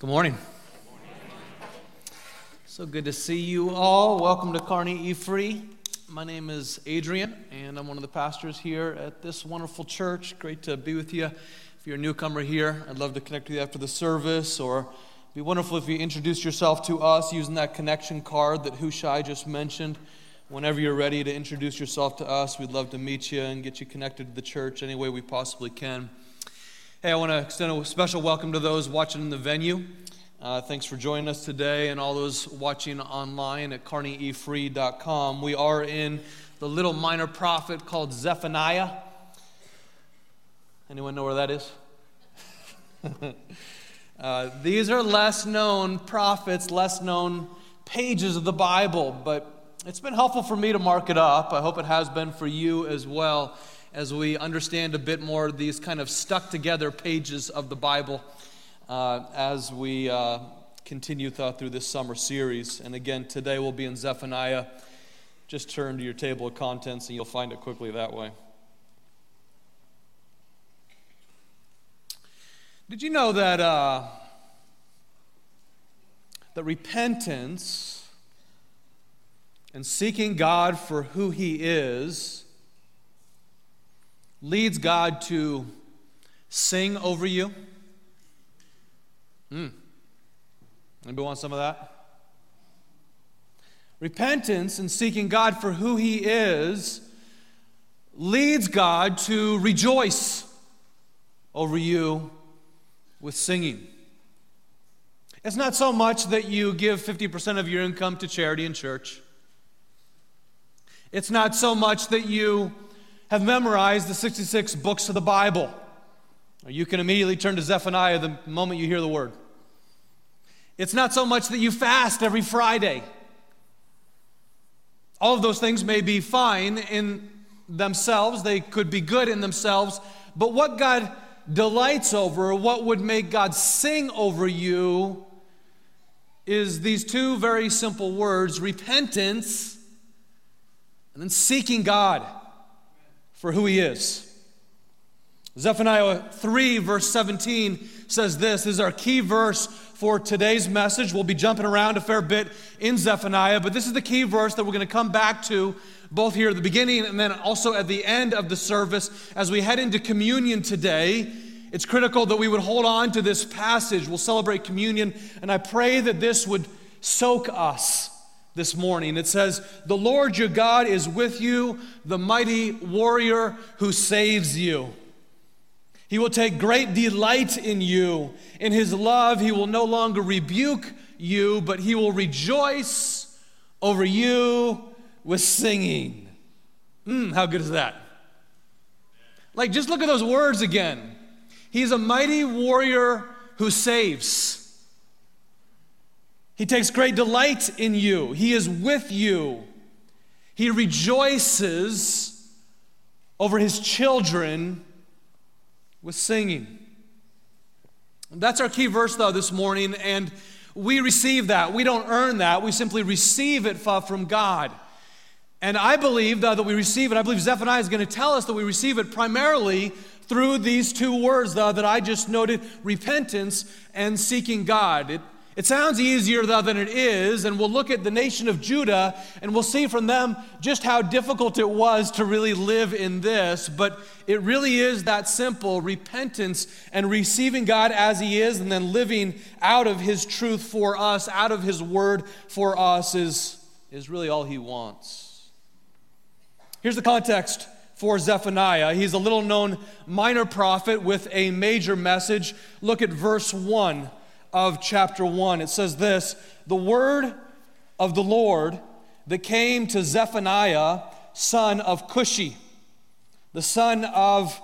Good morning. So good to see you all. Welcome to Kearney E Free. My name is Adrian, and I'm one of the pastors here at this wonderful church. Great to be with you. If you're a newcomer here, I'd love to connect with you after the service, or it'd be wonderful if you introduce yourself to us using that connection card that Hushai just mentioned. Whenever you're ready to introduce yourself to us, we'd love to meet you and get you connected to the church any way we possibly can. Hey, I want to extend a special welcome to those watching in the venue. Uh, thanks for joining us today and all those watching online at kearneyefree.com. We are in the little minor prophet called Zephaniah. Anyone know where that is? uh, these are less known prophets, less known pages of the Bible, but it's been helpful for me to mark it up. I hope it has been for you as well as we understand a bit more these kind of stuck together pages of the Bible uh, as we uh, continue through this summer series. And again, today we'll be in Zephaniah. Just turn to your table of contents and you'll find it quickly that way. Did you know that, uh, that repentance and seeking God for who He is leads God to sing over you. Hmm. Anybody want some of that? Repentance and seeking God for who He is leads God to rejoice over you with singing. It's not so much that you give 50% of your income to charity and church. It's not so much that you have memorized the 66 books of the Bible. You can immediately turn to Zephaniah the moment you hear the word. It's not so much that you fast every Friday. All of those things may be fine in themselves, they could be good in themselves, but what God delights over, what would make God sing over you, is these two very simple words repentance and then seeking God for who he is. Zephaniah 3, verse 17 says this, this is our key verse for today's message. We'll be jumping around a fair bit in Zephaniah, but this is the key verse that we're going to come back to both here at the beginning and then also at the end of the service as we head into communion today. It's critical that we would hold on to this passage. We'll celebrate communion, and I pray that this would soak us this morning. It says, The Lord your God is with you, the mighty warrior who saves you. He will take great delight in you. In his love, he will no longer rebuke you, but he will rejoice over you with singing. Hmm, how good is that? Like, just look at those words again. He's a mighty warrior who saves. He takes great delight in you. He is with you. He rejoices over his children with singing. That's our key verse, though, this morning, and we receive that. We don't earn that, we simply receive it from God. And I believe though, that we receive it, I believe Zephaniah is going to tell us that we receive it primarily through these two words though, that I just noted repentance and seeking God. It, it sounds easier though than it is, and we'll look at the nation of Judah and we'll see from them just how difficult it was to really live in this. But it really is that simple repentance and receiving God as He is, and then living out of His truth for us, out of His word for us, is, is really all He wants. Here's the context for Zephaniah. He's a little known minor prophet with a major message. Look at verse 1 of chapter 1. It says this The word of the Lord that came to Zephaniah, son of Cushi, the son of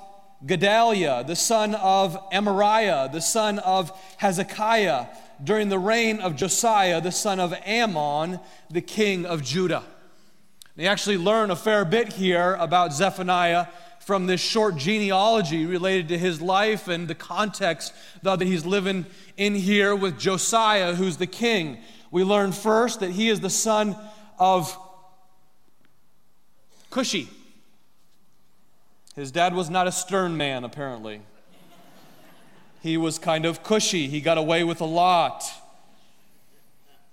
Gedaliah, the son of Amariah, the son of Hezekiah, during the reign of Josiah, the son of Amon, the king of Judah. We actually learn a fair bit here about Zephaniah from this short genealogy related to his life and the context that he's living in here with Josiah, who's the king. We learn first that he is the son of Cushi. His dad was not a stern man, apparently. he was kind of cushy, he got away with a lot.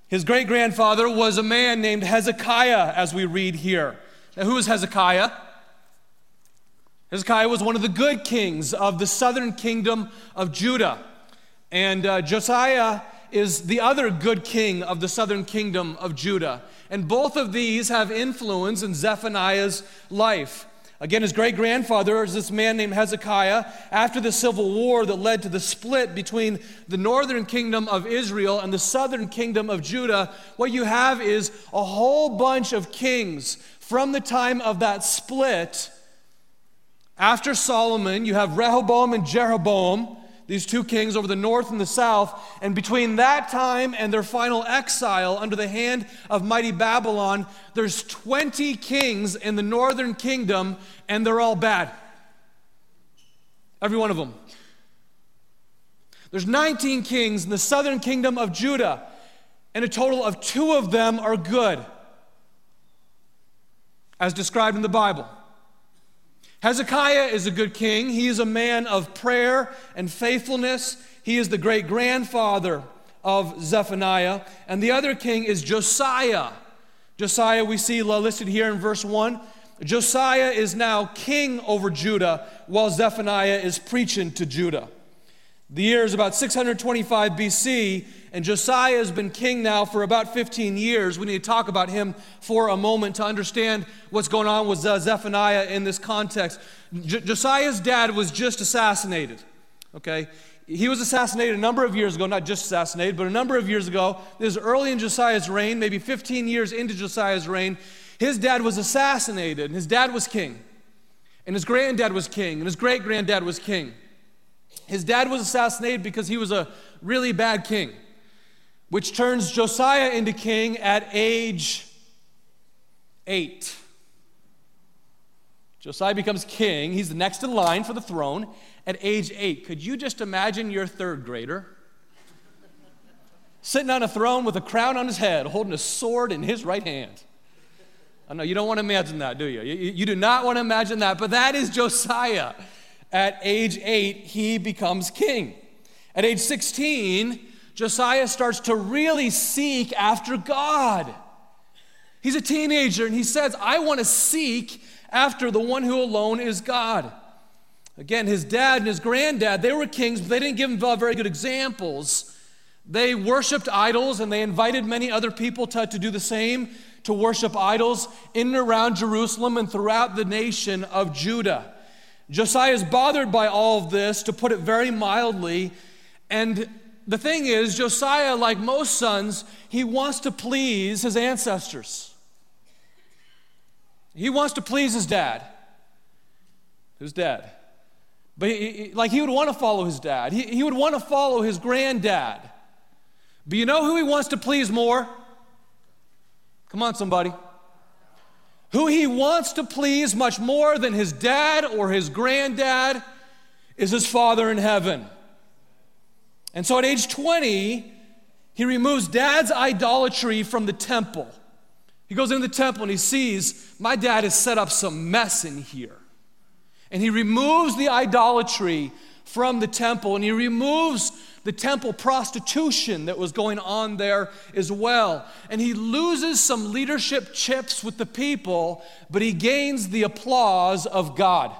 His great grandfather was a man named Hezekiah, as we read here. Now, who was Hezekiah? Hezekiah was one of the good kings of the southern kingdom of Judah. And uh, Josiah is the other good king of the southern kingdom of Judah. And both of these have influence in Zephaniah's life. Again, his great grandfather is this man named Hezekiah. After the civil war that led to the split between the northern kingdom of Israel and the southern kingdom of Judah, what you have is a whole bunch of kings from the time of that split. After Solomon, you have Rehoboam and Jeroboam these two kings over the north and the south. And between that time and their final exile under the hand of mighty Babylon, there's 20 kings in the northern kingdom, and they're all bad. Every one of them. There's 19 kings in the southern kingdom of Judah, and a total of two of them are good, as described in the Bible. Hezekiah is a good king. He is a man of prayer and faithfulness. He is the great grandfather of Zephaniah. And the other king is Josiah. Josiah, we see listed here in verse 1. Josiah is now king over Judah while Zephaniah is preaching to Judah. The year is about 625 BC, and Josiah has been king now for about 15 years. We need to talk about him for a moment to understand what's going on with uh, Zephaniah in this context. J- Josiah's dad was just assassinated, okay? He was assassinated a number of years ago, not just assassinated, but a number of years ago. This is early in Josiah's reign, maybe 15 years into Josiah's reign. His dad was assassinated, and his dad was king, and his granddad was king, and his great granddad was king. His dad was assassinated because he was a really bad king, which turns Josiah into king at age eight. Josiah becomes king. He's the next in line for the throne at age eight. Could you just imagine your third grader sitting on a throne with a crown on his head, holding a sword in his right hand? I know you don't want to imagine that, do you? You, you do not want to imagine that, but that is Josiah at age eight, he becomes king. At age 16, Josiah starts to really seek after God. He's a teenager and he says, I want to seek after the one who alone is God. Again, his dad and his granddad, they were kings, but they didn't give him very good examples. They worshiped idols and they invited many other people to, to do the same, to worship idols in and around Jerusalem and throughout the nation of Judah. Josiah is bothered by all of this, to put it very mildly. And the thing is, Josiah, like most sons, he wants to please his ancestors. He wants to please his dad. who's dad. But he, like he would want to follow his dad, he, he would want to follow his granddad. But you know who he wants to please more? Come on, somebody who he wants to please much more than his dad or his granddad is his Father in heaven. And so at age 20, he removes dad's idolatry from the temple. He goes into the temple and he sees, my dad has set up some mess in here. And he removes the idolatry from the temple and he removes the temple prostitution that was going on there as well. And he loses some leadership chips with the people, but he gains the applause of God.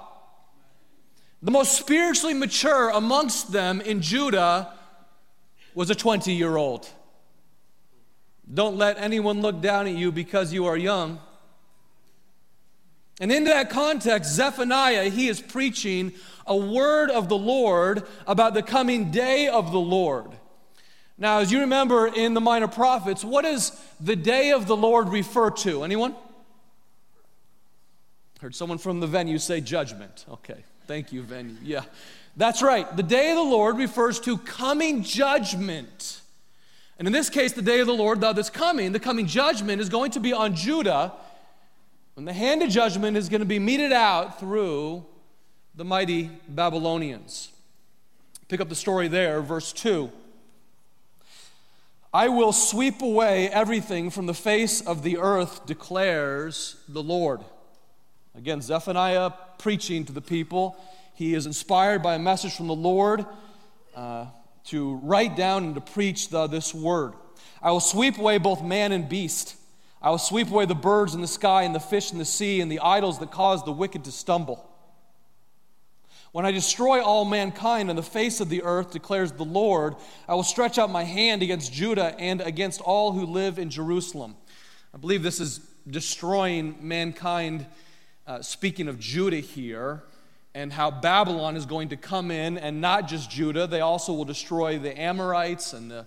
The most spiritually mature amongst them in Judah was a 20 year old. Don't let anyone look down at you because you are young. And in that context, Zephaniah, he is preaching a word of the Lord about the coming day of the Lord. Now, as you remember in the Minor Prophets, what does the day of the Lord refer to? Anyone? Heard someone from the venue say judgment. Okay, thank you, venue. Yeah, that's right. The day of the Lord refers to coming judgment. And in this case, the day of the Lord that's coming, the coming judgment is going to be on Judah, and the hand of judgment is going to be meted out through the mighty Babylonians. Pick up the story there, verse 2. I will sweep away everything from the face of the earth, declares the Lord. Again, Zephaniah preaching to the people. He is inspired by a message from the Lord. uh, to write down and to preach the, this word. I will sweep away both man and beast. I will sweep away the birds in the sky and the fish in the sea and the idols that cause the wicked to stumble. When I destroy all mankind on the face of the earth, declares the Lord, I will stretch out my hand against Judah and against all who live in Jerusalem. I believe this is destroying mankind, uh, speaking of Judah here, and how Babylon is going to come in, and not just Judah, they also will destroy the Amorites and the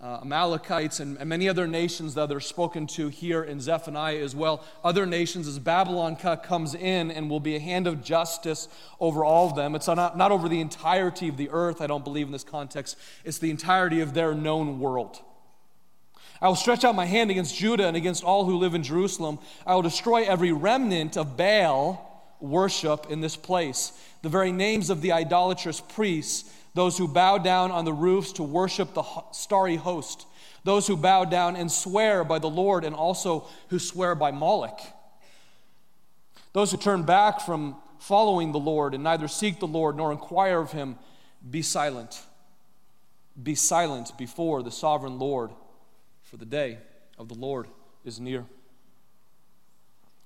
uh, Amalekites and, and, many other nations that are spoken to here in Zephaniah as well. Other nations, as Babylon comes in and will be a hand of justice over all of them. It's not, not over the entirety of the earth, I don't believe in this context. It's the entirety of their known world. I will stretch out my hand against Judah and against all who live in Jerusalem. I will destroy every remnant of Baal worship in this place. The very names of the idolatrous priests those who bow down on the roofs to worship the starry host, those who bow down and swear by the Lord, and also who swear by Moloch, those who turn back from following the Lord and neither seek the Lord nor inquire of him, be silent. Be silent before the sovereign Lord, for the day of the Lord is near.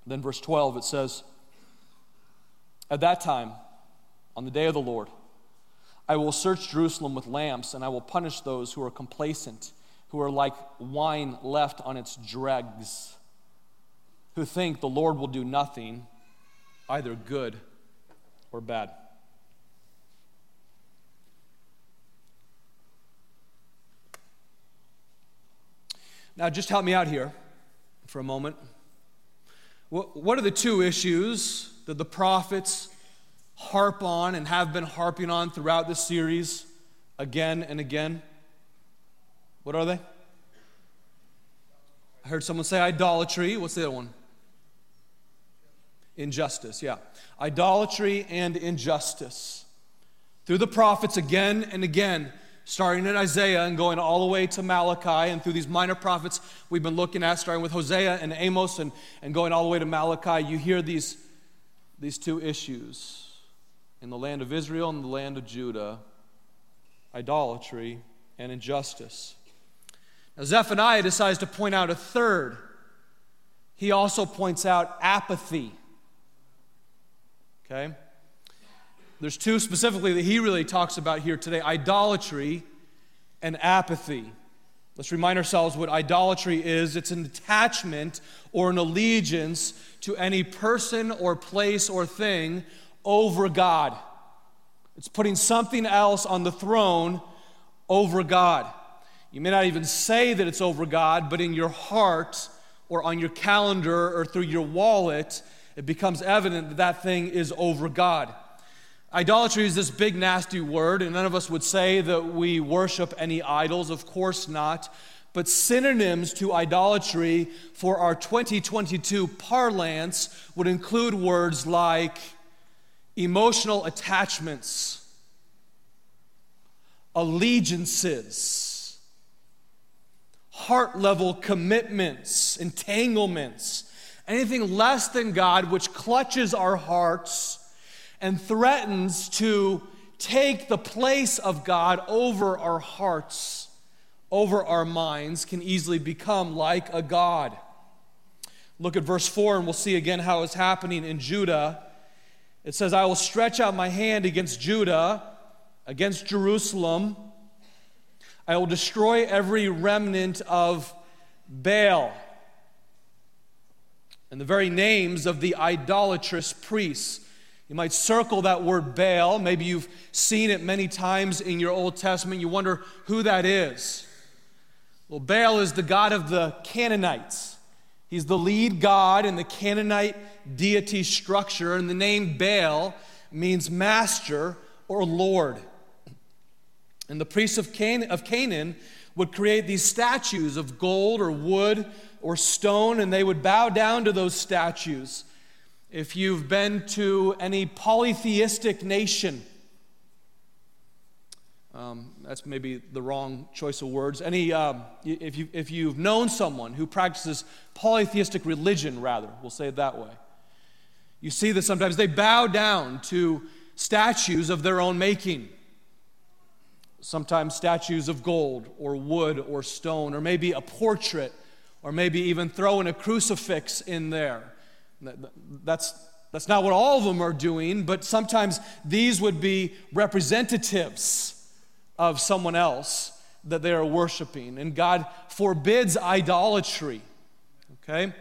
Then, verse 12, it says, At that time, on the day of the Lord, I will search Jerusalem with lamps, and I will punish those who are complacent, who are like wine left on its dregs, who think the Lord will do nothing, either good or bad. Now, just help me out here for a moment. What are the two issues that the prophets harp on and have been harping on throughout this series again and again. What are they? I heard someone say idolatry. What's the other one? Injustice, yeah. Idolatry and injustice. Through the prophets again and again, starting at Isaiah and going all the way to Malachi, and through these minor prophets we've been looking at, starting with Hosea and Amos and, and going all the way to Malachi, you hear these, these two issues in the land of Israel and the land of Judah idolatry and injustice. Now, Zephaniah decides to point out a third. He also points out apathy. Okay? There's two specifically that he really talks about here today idolatry and apathy. Let's remind ourselves what idolatry is it's an attachment or an allegiance to any person or place or thing over God. It's putting something else on the throne over God. You may not even say that it's over God, but in your heart or on your calendar or through your wallet, it becomes evident that that thing is over God. Idolatry is this big, nasty word, and none of us would say that we worship any idols. Of course not. But synonyms to idolatry for our 2022 parlance would include words like emotional attachments, allegiances, heart level commitments, entanglements, anything less than God which clutches our hearts and threatens to take the place of God over our hearts, over our minds, can easily become like a God. Look at verse 4, and we'll see again how it's happening in Judah. It says, I will stretch out my hand against Judah, against Jerusalem. I will destroy every remnant of Baal. And the very names of the idolatrous priests. You might circle that word Baal. Maybe you've seen it many times in your Old Testament. You wonder who that is. Well, Baal is the god of the Canaanites. He's the lead god in the Canaanite deity structure, and the name Baal means master or lord. And the priests of, Can- of Canaan would create these statues of gold or wood or stone, and they would bow down to those statues. If you've been to any polytheistic nation, um, that's maybe the wrong choice of words. Any, um, if, you, if you've known someone who practices polytheistic religion, rather, we'll say it that way, you see that sometimes they bow down to statues of their own making. sometimes statues of gold or wood or stone, or maybe a portrait, or maybe even throwing a crucifix in there. That's, that's not what all of them are doing, but sometimes these would be representatives of someone else that they are worshiping. And God forbids idolatry. Okay?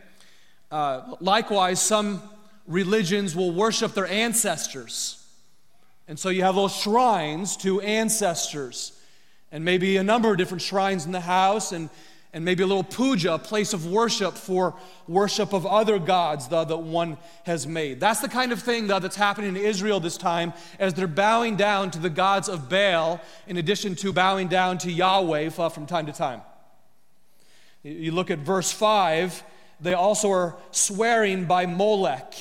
Uh, likewise, some religions will worship their ancestors. And so you have those shrines to ancestors, and maybe a number of different shrines in the house, and, and maybe a little puja, a place of worship for worship of other gods that one has made. That's the kind of thing that's happening in Israel this time as they're bowing down to the gods of Baal in addition to bowing down to Yahweh uh, from time to time. You look at verse 5, they also are swearing by Molech.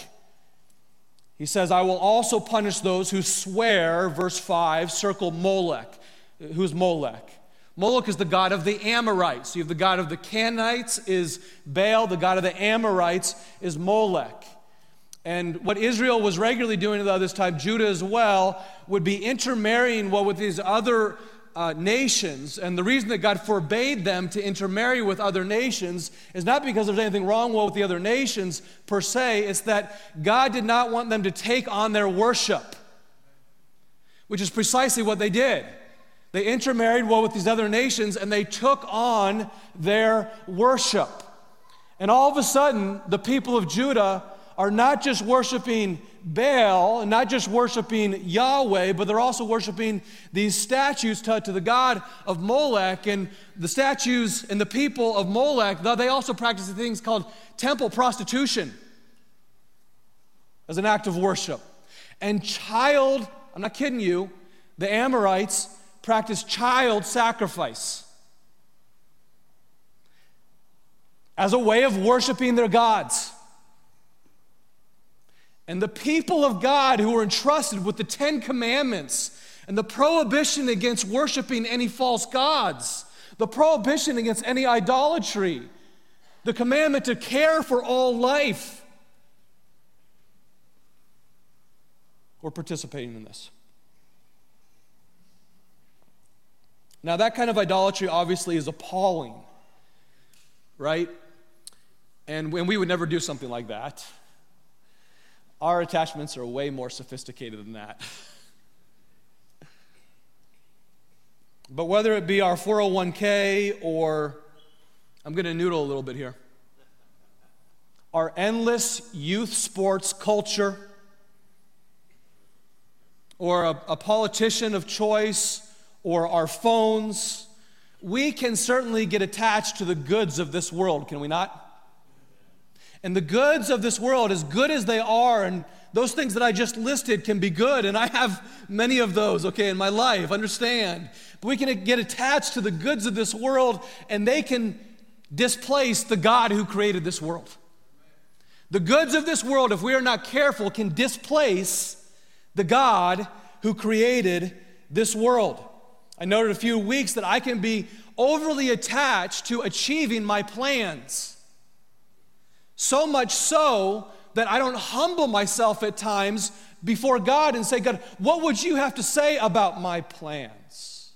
He says, I will also punish those who swear, verse 5, circle Molech. Who's Molech? Moloch is the god of the Amorites. You have the god of the Canaanites is Baal, the god of the Amorites is Molech. And what Israel was regularly doing at this time, Judah as well, would be intermarrying well with these other uh, nations, and the reason that God forbade them to intermarry with other nations is not because there's anything wrong with the other nations per se, it's that God did not want them to take on their worship, which is precisely what they did. They intermarried well with these other nations and they took on their worship. And all of a sudden, the people of Judah are not just worshiping Baal and not just worshiping Yahweh, but they're also worshiping these statues to, to the god of Molech. And the statues and the people of Molech, they also practice things called temple prostitution as an act of worship. And child, I'm not kidding you, the Amorites practice child sacrifice as a way of worshiping their gods. And the people of God who were entrusted with the Ten Commandments and the prohibition against worshiping any false gods, the prohibition against any idolatry, the commandment to care for all life, were participating in this. Now, that kind of idolatry obviously is appalling, right? And, and we would never do something like that. Our attachments are way more sophisticated than that. but whether it be our 401k or, I'm going to noodle a little bit here, our endless youth sports culture, or a, a politician of choice, or our phones, we can certainly get attached to the goods of this world, can we not? And the goods of this world, as good as they are, and those things that I just listed can be good, and I have many of those, okay, in my life, understand. But we can get attached to the goods of this world, and they can displace the God who created this world. The goods of this world, if we are not careful, can displace the God who created this world. I noted a few weeks that I can be overly attached to achieving my plans. So much so that I don't humble myself at times before God and say, God, what would you have to say about my plans?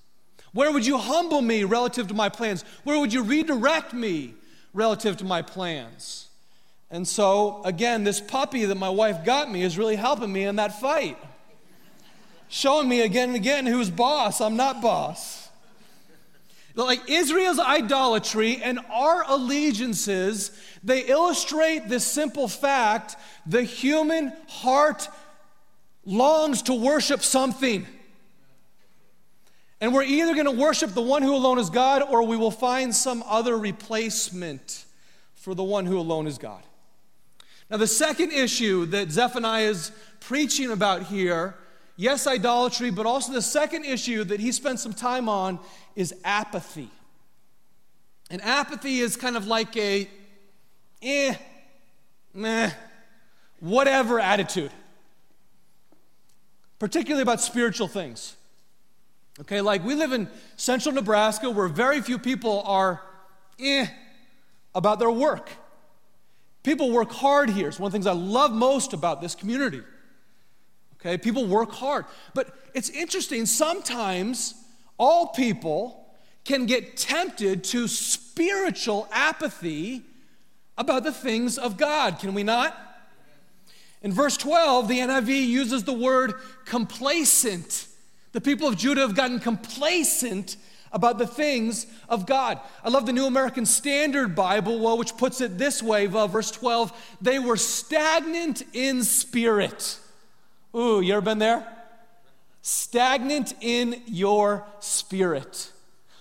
Where would you humble me relative to my plans? Where would you redirect me relative to my plans? And so, again, this puppy that my wife got me is really helping me in that fight. Showing me again and again who's boss. I'm not boss. Like Israel's idolatry and our allegiances, they illustrate this simple fact the human heart longs to worship something. And we're either going to worship the one who alone is God or we will find some other replacement for the one who alone is God. Now, the second issue that Zephaniah is preaching about here yes, idolatry, but also the second issue that he spent some time on is apathy. And apathy is kind of like a eh, meh, whatever attitude, particularly about spiritual things. Okay, like we live in central Nebraska where very few people are eh about their work. People work hard here. It's one of the things I love most about this community. Okay, people work hard. But it's interesting, sometimes all people can get tempted to spiritual apathy about the things of God, can we not? In verse 12, the NIV uses the word complacent. The people of Judah have gotten complacent about the things of God. I love the New American Standard Bible, well, which puts it this way, verse 12, they were stagnant in spirit. Ooh, you ever been there? Stagnant in your spirit.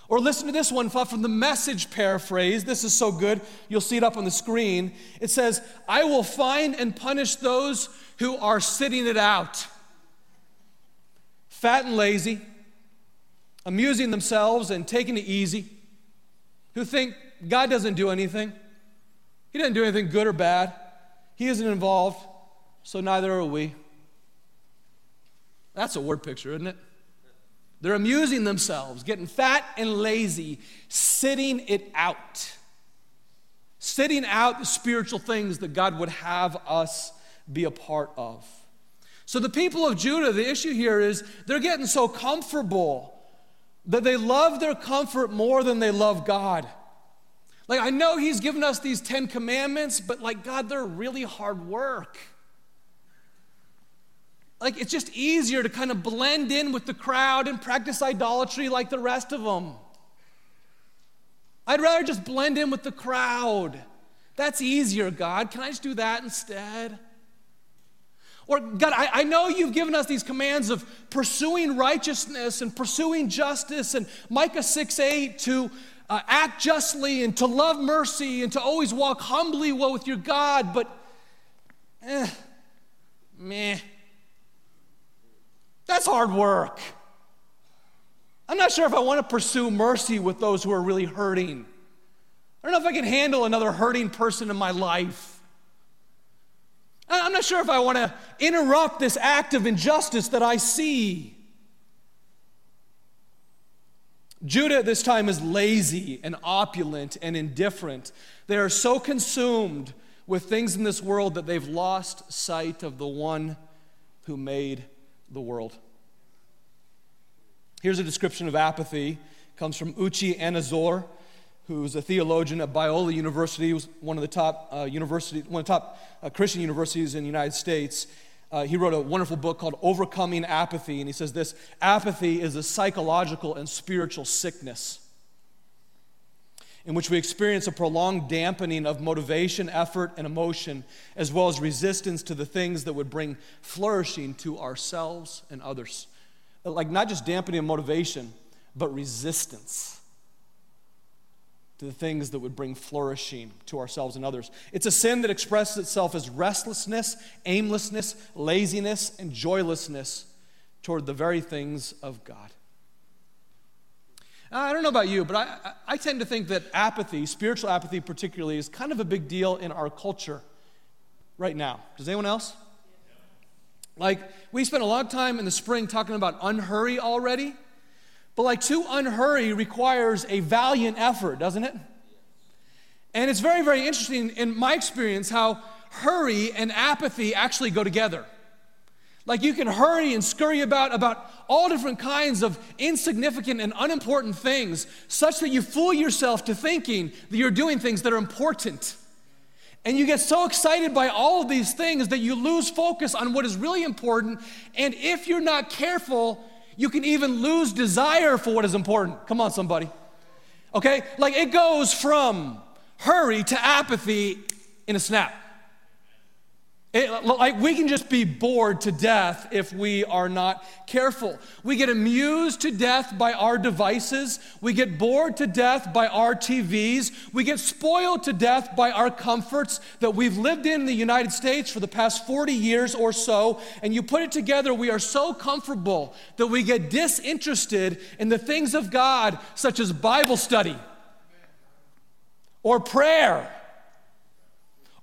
Or listen to this one from the message paraphrase. This is so good. You'll see it up on the screen. It says, I will find and punish those who are sitting it out. Fat and lazy, amusing themselves and taking it easy, who think God doesn't do anything. He doesn't do anything good or bad. He isn't involved, so neither are we. That's a word picture, isn't it? They're amusing themselves, getting fat and lazy, sitting it out. Sitting out the spiritual things that God would have us be a part of. So, the people of Judah, the issue here is they're getting so comfortable that they love their comfort more than they love God. Like, I know He's given us these Ten Commandments, but like, God, they're really hard work. Like, it's just easier to kind of blend in with the crowd and practice idolatry like the rest of them. I'd rather just blend in with the crowd. That's easier, God. Can I just do that instead? Or, God, I, I, know you've given us these commands of pursuing righteousness and pursuing justice, and Micah 6 8 to uh, act justly and to love mercy and to always walk humbly well with your God, but eh, meh. That's hard work. I'm not sure if I want to pursue mercy with those who are really hurting. I don't know if I can handle another hurting person in my life. I'm not sure if I want to interrupt this act of injustice that I see. Judah at this time is lazy and opulent and indifferent. They are so consumed with things in this world that they've lost sight of the one who made the world. Here's a description of apathy. It comes from Uche Anizor who's a theologian at Biola University, was one of the top uh, university, one of the top uh, Christian universities in the United States. Uh, he wrote a wonderful book called Overcoming Apathy, and he says this apathy is a psychological and spiritual sickness in which we experience a prolonged dampening of motivation, effort, and emotion, as well as resistance to the things that would bring flourishing to ourselves and others. Like not just dampening of motivation, but resistance to the things that would bring flourishing to ourselves and others. It's a sin that expresses itself as restlessness, aimlessness, laziness, and joylessness toward the very things of God. I don't know about you, but I, I tend to think that apathy, spiritual apathy particularly, is kind of a big deal in our culture right now. Does anyone else? Like, we spent a long time in the spring talking about unhurry already. But like to unhurry requires a valiant effort, doesn't it? And it's very, very interesting in my experience how hurry and apathy actually go together. Like you can hurry and scurry about about all different kinds of insignificant and unimportant things, such that you fool yourself to thinking that you're doing things that are important. And you get so excited by all of these things that you lose focus on what is really important. And if you're not careful, you can even lose desire for what is important. Come on, somebody. Okay? Like it goes from hurry to apathy in a snap. It, like we can just be bored to death if we are not careful. We get amused to death by our devices. We get bored to death by our TVs. We get spoiled to death by our comforts that we've lived in the United States for the past 40 years or so. And you put it together, we are so comfortable that we get disinterested in the things of God, such as Bible study or prayer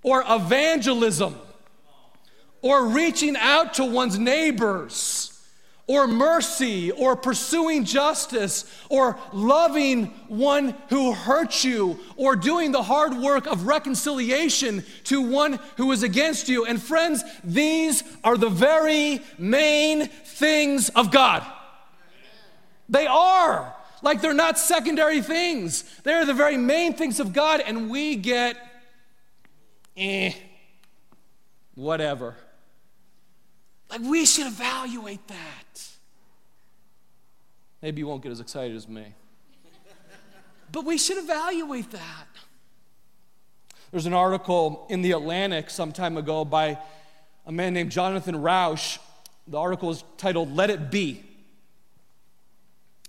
or evangelism or reaching out to one's neighbors, or mercy, or pursuing justice, or loving one who hurt you, or doing the hard work of reconciliation to one who is against you. And friends, these are the very main things of God. They are. Like they're not secondary things. They're the very main things of God, and we get, eh, whatever. Like we should evaluate that. Maybe you won't get as excited as me. But we should evaluate that. There's an article in The Atlantic some time ago by a man named Jonathan Rauch. The article is titled Let It Be.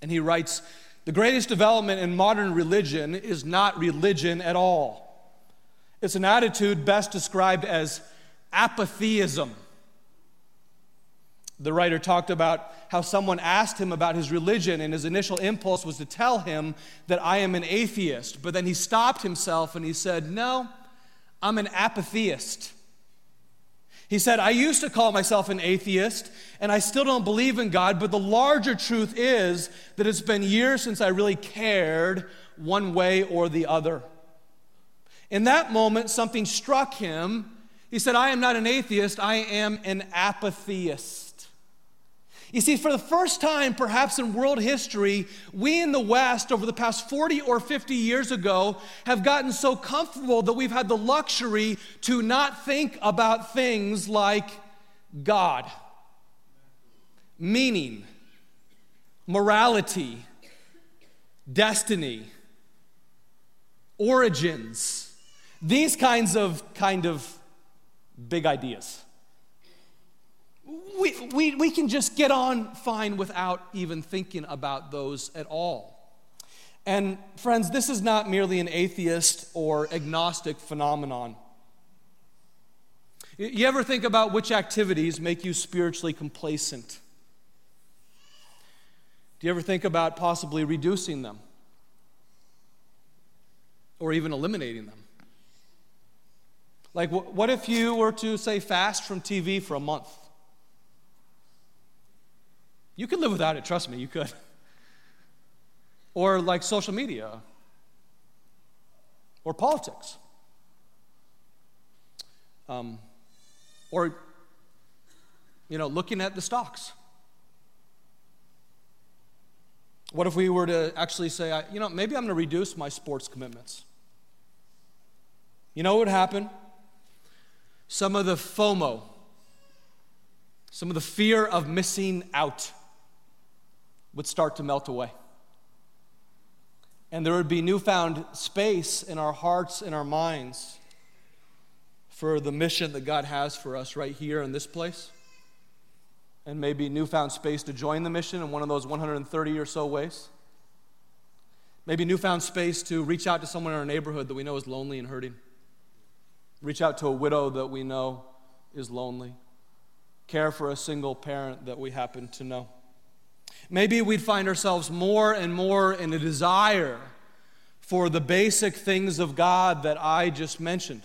And he writes The greatest development in modern religion is not religion at all. It's an attitude best described as apatheism. The writer talked about how someone asked him about his religion, and his initial impulse was to tell him that I am an atheist. But then he stopped himself and he said, No, I'm an apatheist. He said, I used to call myself an atheist, and I still don't believe in God, but the larger truth is that it's been years since I really cared one way or the other. In that moment, something struck him. He said, I am not an atheist, I am an apatheist. You see, for the first time, perhaps in world history, we in the West, over the past 40 or 50 years ago, have gotten so comfortable that we've had the luxury to not think about things like God, meaning, morality, destiny, origins, these kinds of kind of big ideas we, we, we can just get on fine without even thinking about those at all. And friends, this is not merely an atheist or agnostic phenomenon. You ever think about which activities make you spiritually complacent? Do you ever think about possibly reducing them? Or even eliminating them? Like, what if you were to, say, fast from TV for a month? You could live without it, trust me, you could. Or like social media, or politics, um, or, you know, looking at the stocks. What if we were to actually say, you know, maybe I'm going to reduce my sports commitments? You know what would happen? Some of the FOMO, some of the fear of missing out would start to melt away. And there would be newfound space in our hearts and our minds for the mission that God has for us right here in this place. And maybe newfound space to join the mission in one of those 130 or so ways. Maybe newfound space to reach out to someone in our neighborhood that we know is lonely and hurting. Reach out to a widow that we know is lonely. Care for a single parent that we happen to know. Maybe we'd find ourselves more and more in a desire for the basic things of God that I just mentioned.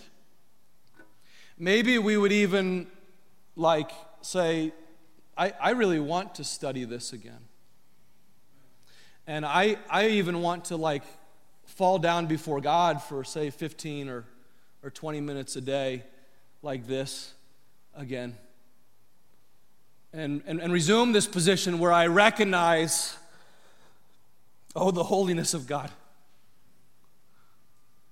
Maybe we would even like say, I, I really want to study this again. And I, I even want to like fall down before God for say 15 or, or 20 minutes a day like this again and, and, and resume this position where I recognize, oh, the holiness of God.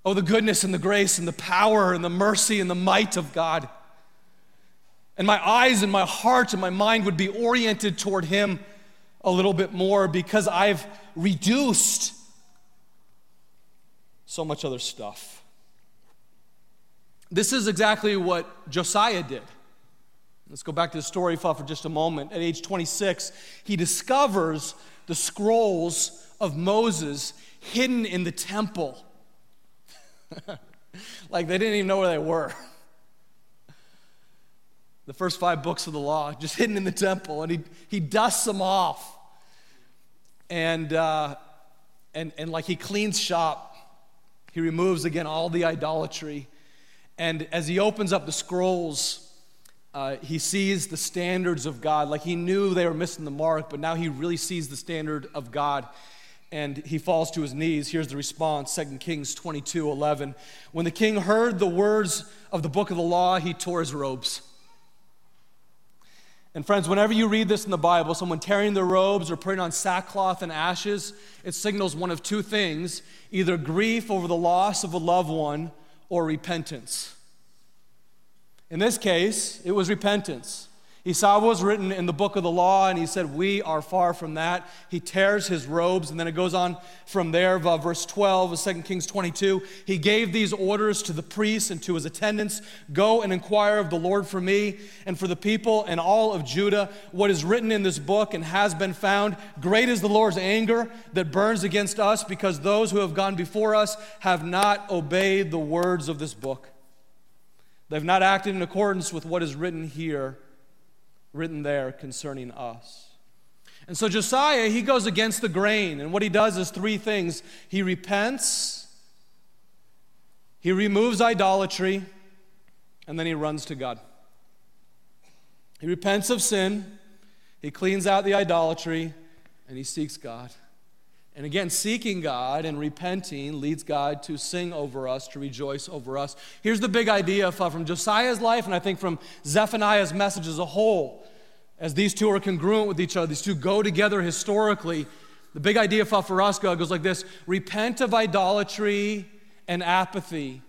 Oh, the goodness and the grace and the power and the mercy and the might of God. And my eyes and my heart and my mind would be oriented toward Him a little bit more because I've reduced so much other stuff. This is exactly what Josiah did. Let's go back to the story for just a moment. At age 26, he discovers the scrolls of Moses hidden in the temple. like they didn't even know where they were. The first five books of the law, just hidden in the temple, and he, he dusts them off. And, uh, and, and like he cleans shop, he removes again all the idolatry. And as he opens up the scrolls, uh, he sees the standards of God. Like he knew they were missing the mark, but now he really sees the standard of God. And he falls to his knees. Here's the response 2 Kings 22 11. When the king heard the words of the book of the law, he tore his robes. And friends, whenever you read this in the Bible, someone tearing their robes or putting on sackcloth and ashes, it signals one of two things either grief over the loss of a loved one or repentance. In this case, it was repentance. He saw what was written in the book of the law, and he said, We are far from that. He tears his robes, and then it goes on from there, uh, verse 12 of 2 Kings 22. He gave these orders to the priests and to his attendants Go and inquire of the Lord for me and for the people and all of Judah what is written in this book and has been found. Great is the Lord's anger that burns against us because those who have gone before us have not obeyed the words of this book. They've not acted in accordance with what is written here written there concerning us. And so Josiah, he goes against the grain, and what he does is three things he repents, he removes idolatry, and then he runs to God. He repents of sin, he cleans out the idolatry, and he seeks God. And again, seeking God and repenting leads God to sing over us, to rejoice over us. Here's the big idea from Josiah's life, and I think from Zephaniah's message as a whole as these two are congruent with each other, these two go together historically. The big idea for us God goes like this repent of idolatry and apathy,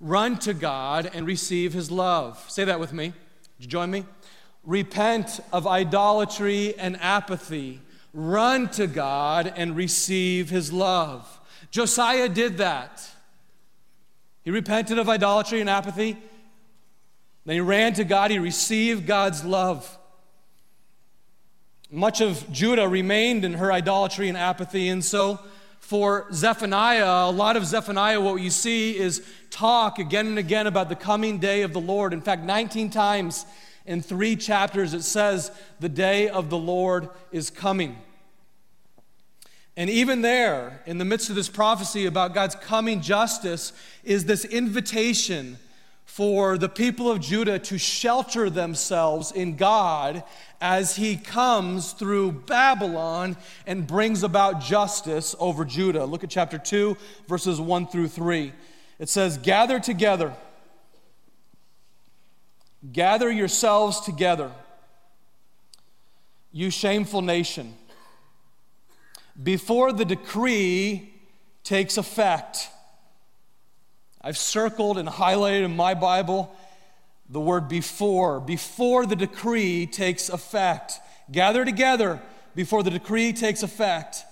run to God and receive his love. Say that with me. Did you join me? Repent of idolatry and apathy, run to God and receive his love. Josiah did that. He repented of idolatry and apathy. Then he ran to God. He received God's love. Much of Judah remained in her idolatry and apathy, and so for Zephaniah, a lot of Zephaniah, what you see is talk again and again about the coming day of the Lord. In fact, 19 times in three chapters it says, The day of the Lord is coming. And even there, in the midst of this prophecy about God's coming justice, is this invitation for the people of Judah to shelter themselves in God as he comes through Babylon and brings about justice over Judah. Look at chapter 2, verses 1 through 3. It says, Gather together, gather yourselves together, you shameful nation, before the decree takes effect I've circled and highlighted in my Bible the word before, before the decree takes effect. Gather together before the decree takes effect.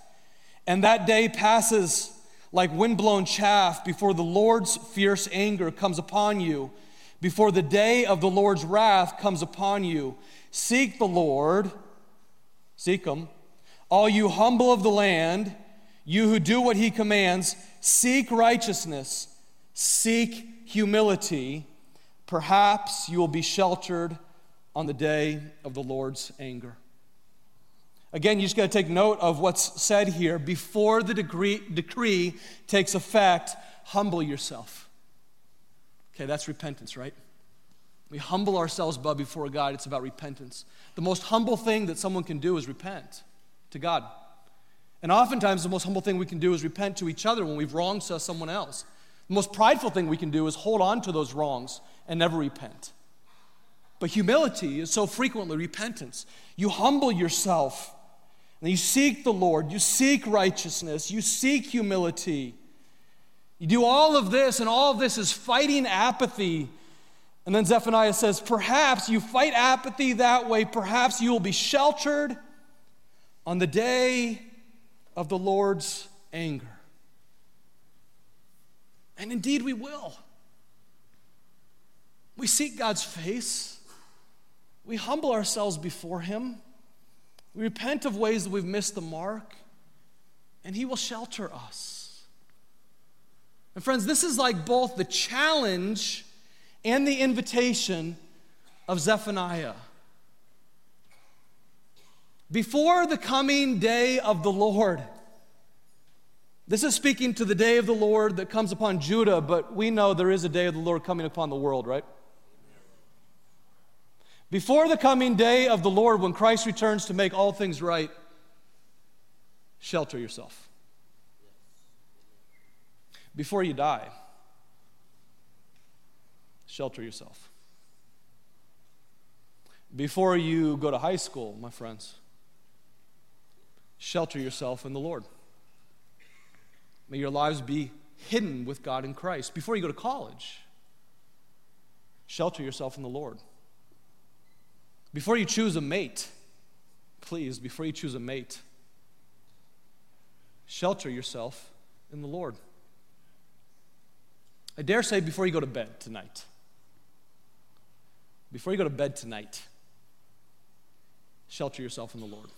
And that day passes like windblown chaff before the Lord's fierce anger comes upon you, before the day of the Lord's wrath comes upon you. Seek the Lord, seek him. All you humble of the land, you who do what he commands, seek righteousness Seek humility. Perhaps you will be sheltered on the day of the Lord's anger. Again, you just got to take note of what's said here. Before the decree, decree takes effect, humble yourself. Okay, that's repentance, right? We humble ourselves before God. It's about repentance. The most humble thing that someone can do is repent to God. And oftentimes, the most humble thing we can do is repent to each other when we've wronged someone else. The most prideful thing we can do is hold on to those wrongs and never repent. But humility is so frequently repentance. You humble yourself and you seek the Lord, you seek righteousness, you seek humility. You do all of this, and all of this is fighting apathy. And then Zephaniah says, Perhaps you fight apathy that way, perhaps you will be sheltered on the day of the Lord's anger. And indeed, we will. We seek God's face, we humble ourselves before Him, we repent of ways that we've missed the mark, and He will shelter us. And, friends, this is like both the challenge and the invitation of Zephaniah. Before the coming day of the Lord, this is speaking to the day of the Lord that comes upon Judah, but we know there is a day of the Lord coming upon the world, right? Before the coming day of the Lord, when Christ returns to make all things right, shelter yourself. Before you die, shelter yourself. Before you go to high school, my friends, shelter yourself in the Lord. May your lives be hidden with God in Christ. Before you go to college, shelter yourself in the Lord. Before you choose a mate, please, before you choose a mate, shelter yourself in the Lord. I dare say before you go to bed tonight, before you go to bed tonight, shelter yourself in the Lord.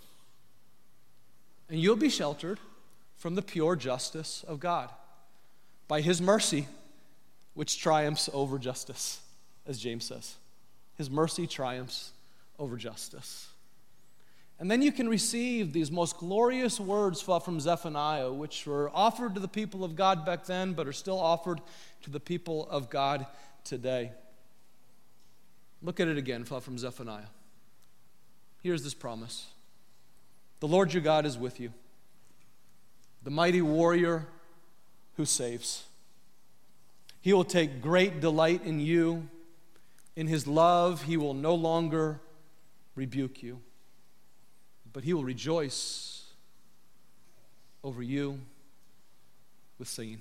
And you'll be sheltered from the pure justice of God by His mercy, which triumphs over justice, as James says. His mercy triumphs over justice. And then you can receive these most glorious words from Zephaniah, which were offered to the people of God back then, but are still offered to the people of God today. Look at it again from Zephaniah. Here's this promise The Lord your God is with you, the mighty warrior who saves. He will take great delight in you. In his love, he will no longer rebuke you, but he will rejoice over you with singing.